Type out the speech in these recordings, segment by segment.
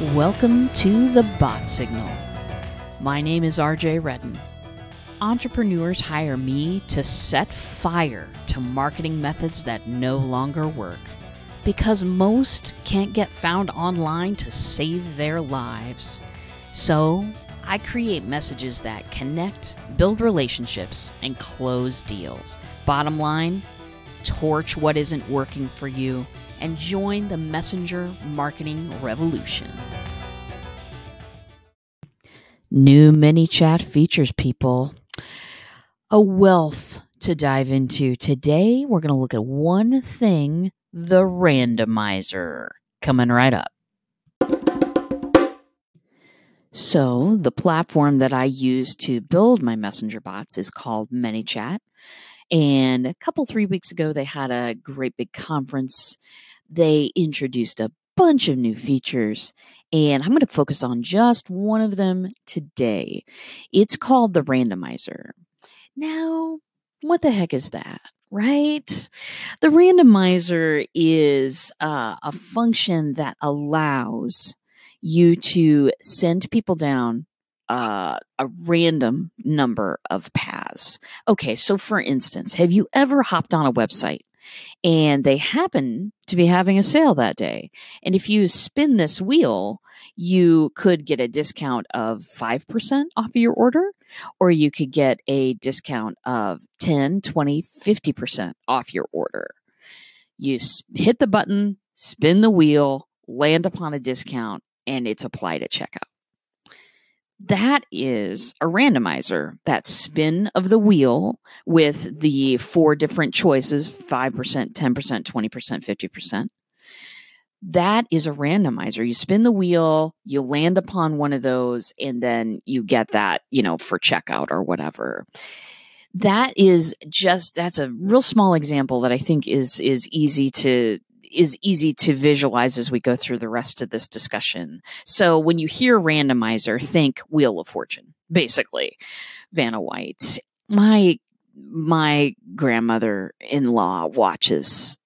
Welcome to the Bot Signal. My name is RJ Redden. Entrepreneurs hire me to set fire to marketing methods that no longer work because most can't get found online to save their lives. So, I create messages that connect, build relationships, and close deals. Bottom line, torch what isn't working for you and join the messenger marketing revolution. New ManyChat features, people. A wealth to dive into. Today, we're going to look at one thing the randomizer. Coming right up. So, the platform that I use to build my messenger bots is called ManyChat. And a couple, three weeks ago, they had a great big conference. They introduced a bunch of new features, and I'm going to focus on just one of them today. It's called the randomizer. Now, what the heck is that? Right? The randomizer is uh, a function that allows you to send people down uh, a random number of paths. Okay, so for instance, have you ever hopped on a website and they happen to be having a sale that day? And if you spin this wheel, you could get a discount of 5% off of your order, or you could get a discount of 10, 20, 50% off your order. You hit the button, spin the wheel, land upon a discount, and it's applied at checkout. That is a randomizer, that spin of the wheel with the four different choices 5%, 10%, 20%, 50%. That is a randomizer. You spin the wheel, you land upon one of those, and then you get that, you know, for checkout or whatever that is just that's a real small example that I think is is easy to is easy to visualize as we go through the rest of this discussion. So when you hear randomizer, think Wheel of Fortune, basically. Vanna White. My my grandmother in law watches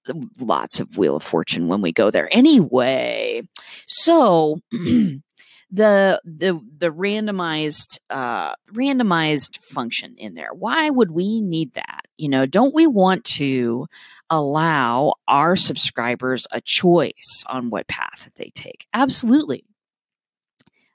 lots of Wheel of Fortune when we go there. Anyway, so the the the randomized uh, randomized function in there. Why would we need that? You know, don't we want to allow our subscribers a choice on what path they take. Absolutely.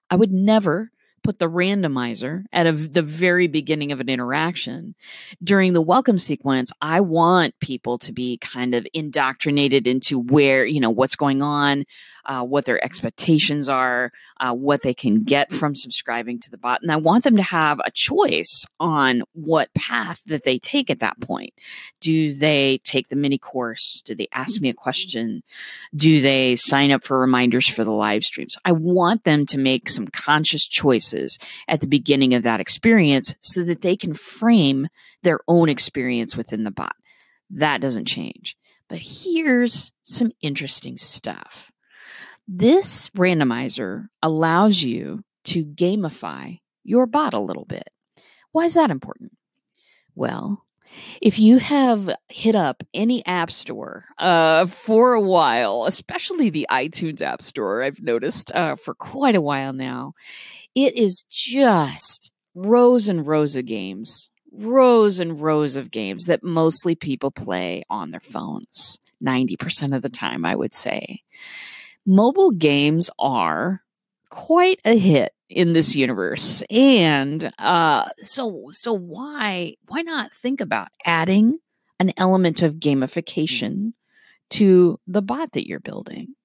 I would never put the randomizer at a, the very beginning of an interaction. During the welcome sequence, I want people to be kind of indoctrinated into where, you know, what's going on, uh, what their expectations are, uh, what they can get from subscribing to the bot. And I want them to have a choice on what path that they take at that point. Do they take the mini course? Do they ask me a question? Do they sign up for reminders for the live streams? I want them to make some conscious choices at the beginning of that experience so that they can frame their own experience within the bot. That doesn't change. But here's some interesting stuff. This randomizer allows you to gamify your bot a little bit. Why is that important? Well, if you have hit up any app store uh, for a while, especially the iTunes App Store, I've noticed uh, for quite a while now, it is just rows and rows of games, rows and rows of games that mostly people play on their phones, 90% of the time, I would say mobile games are quite a hit in this universe. And uh, so so why why not think about adding an element of gamification to the bot that you're building?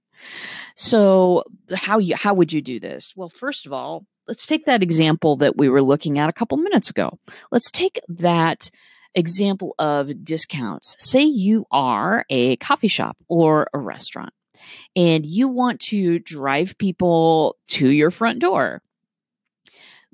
So how you how would you do this? Well first of all let's take that example that we were looking at a couple minutes ago. Let's take that example of discounts. Say you are a coffee shop or a restaurant and you want to drive people to your front door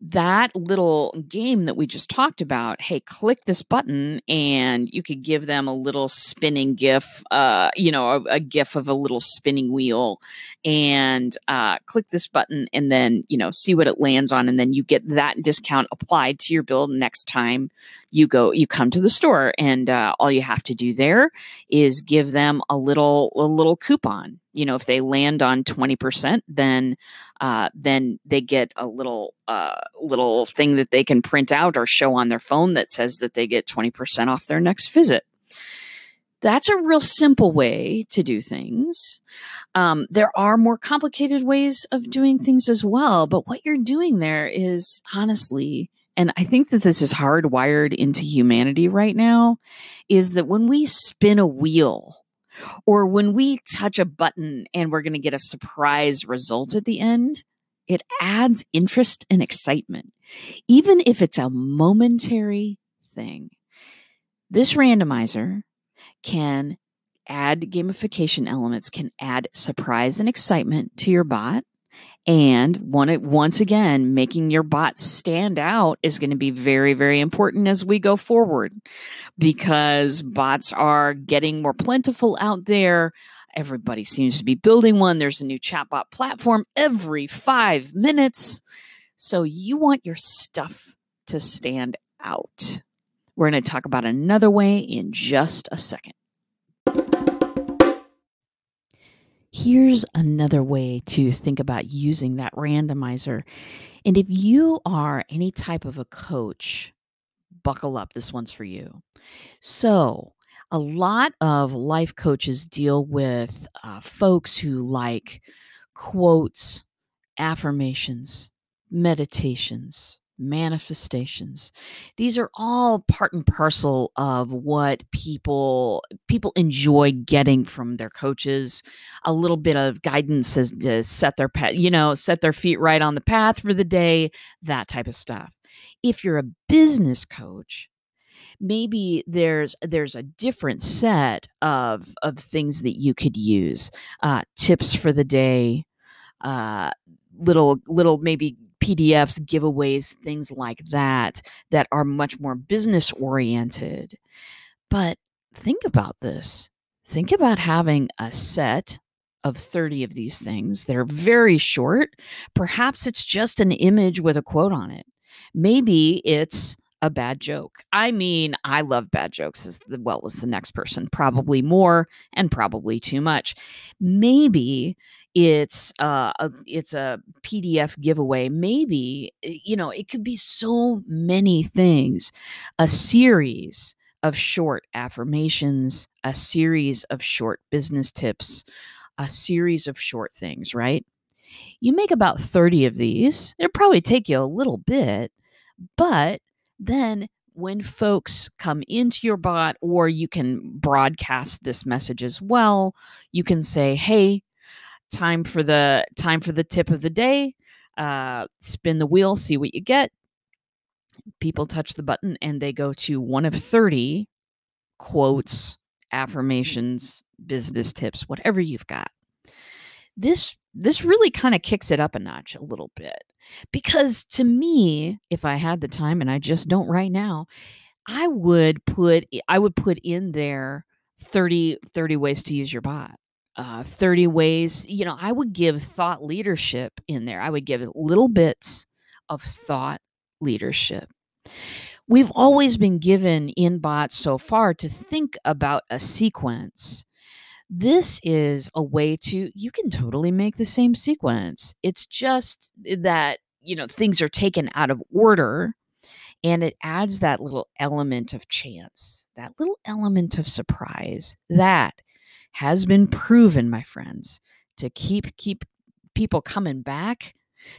that little game that we just talked about hey click this button and you could give them a little spinning gif uh you know a, a gif of a little spinning wheel and uh click this button and then you know see what it lands on and then you get that discount applied to your bill next time you go you come to the store. And uh, all you have to do there is give them a little a little coupon you know if they land on 20% then uh, then they get a little uh, little thing that they can print out or show on their phone that says that they get 20% off their next visit. That's a real simple way to do things. Um, there are more complicated ways of doing things as well but what you're doing there is honestly and I think that this is hardwired into humanity right now, is that when we spin a wheel or when we touch a button and we're going to get a surprise result at the end, it adds interest and excitement, even if it's a momentary thing. This randomizer can add gamification elements, can add surprise and excitement to your bot and one, once again, making your bot stand out is going to be very, very important as we go forward because bots are getting more plentiful out there. Everybody seems to be building one. There's a new chatbot platform every five minutes. So you want your stuff to stand out. We're going to talk about another way in just a second. Here's another way to think about using that randomizer. And if you are any type of a coach, buckle up. This one's for you. So, a lot of life coaches deal with uh, folks who like quotes, affirmations, meditations, manifestations. These are all part and parcel of what people people enjoy getting from their coaches. A little bit of guidance as to set their path you know set their feet right on the path for the day that type of stuff. If you're a business coach maybe there's there's a different set of of things that you could use uh, tips for the day uh, little little maybe PDFs, giveaways, things like that, that are much more business oriented. But think about this. Think about having a set of 30 of these things. They're very short. Perhaps it's just an image with a quote on it. Maybe it's a bad joke. I mean, I love bad jokes as well as the next person, mm-hmm. probably more and probably too much. Maybe it's uh, a it's a PDF giveaway. Maybe eh, you know it could be so many things. A series of short affirmations, a series of short business tips, a series of short things. Right? You make about thirty of these. It'll probably take you a little bit, but then when folks come into your bot or you can broadcast this message as well you can say hey time for the time for the tip of the day. Uh, spin the wheel see what you get. People touch the button and they go to one of 30 quotes affirmations business tips whatever you've got. This this really kind of kicks it up a notch a little bit because to me if i had the time and i just don't right now i would put i would put in there 30 30 ways to use your bot uh, 30 ways. You know, I would give thought leadership in there. I would give little bits of thought leadership. We've always been given in bots so far to think about a sequence. This is a way to, you can totally make the same sequence. It's just that, you know, things are taken out of order and it adds that little element of chance, that little element of surprise. That has been proven, my friends, to keep keep people coming back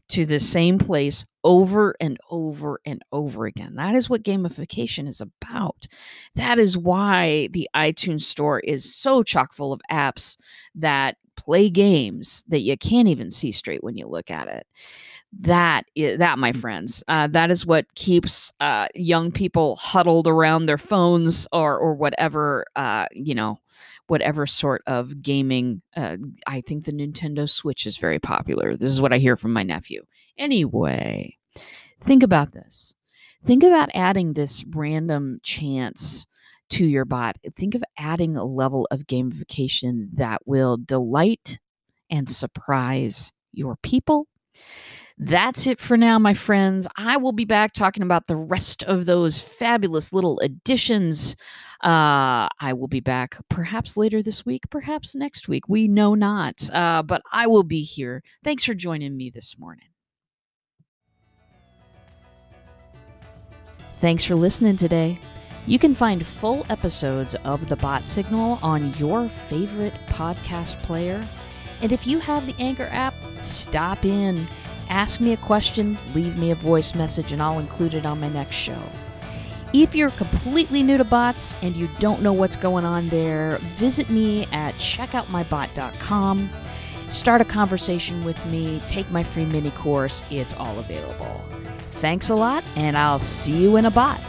to the same place over and over and over again. That is what gamification is about. That is why the iTunes store is so chock full of apps that play games that you can't even see straight when you look at it. That is, that, my friends, uh, that is what keeps uh, young people huddled around their phones or or whatever uh, you know whatever sort of gaming. Uh, I think the Nintendo Switch is very popular. This is what I hear from my nephew. Anyway, think about this. Think about adding this random chance to your bot. Think of adding a level of gamification that will delight and surprise your people That's it for now, my friends. I will be back talking about the rest of those fabulous little additions. Uh, I will be back perhaps later this week, perhaps next week. We know not. Uh, but I will be here. Thanks for joining me this morning. Thanks for listening today. You can find full episodes of The Bot Signal on your favorite podcast player. And if you have the Anchor app, stop in, ask me a question, leave me a voice message, and I'll include it on my next show. If you're completely new to bots and you don't know what's going on there, visit me at checkoutmybot.com. Start a conversation with me, take my free mini course. It's all available. Thanks a lot, and I'll see you in a bot.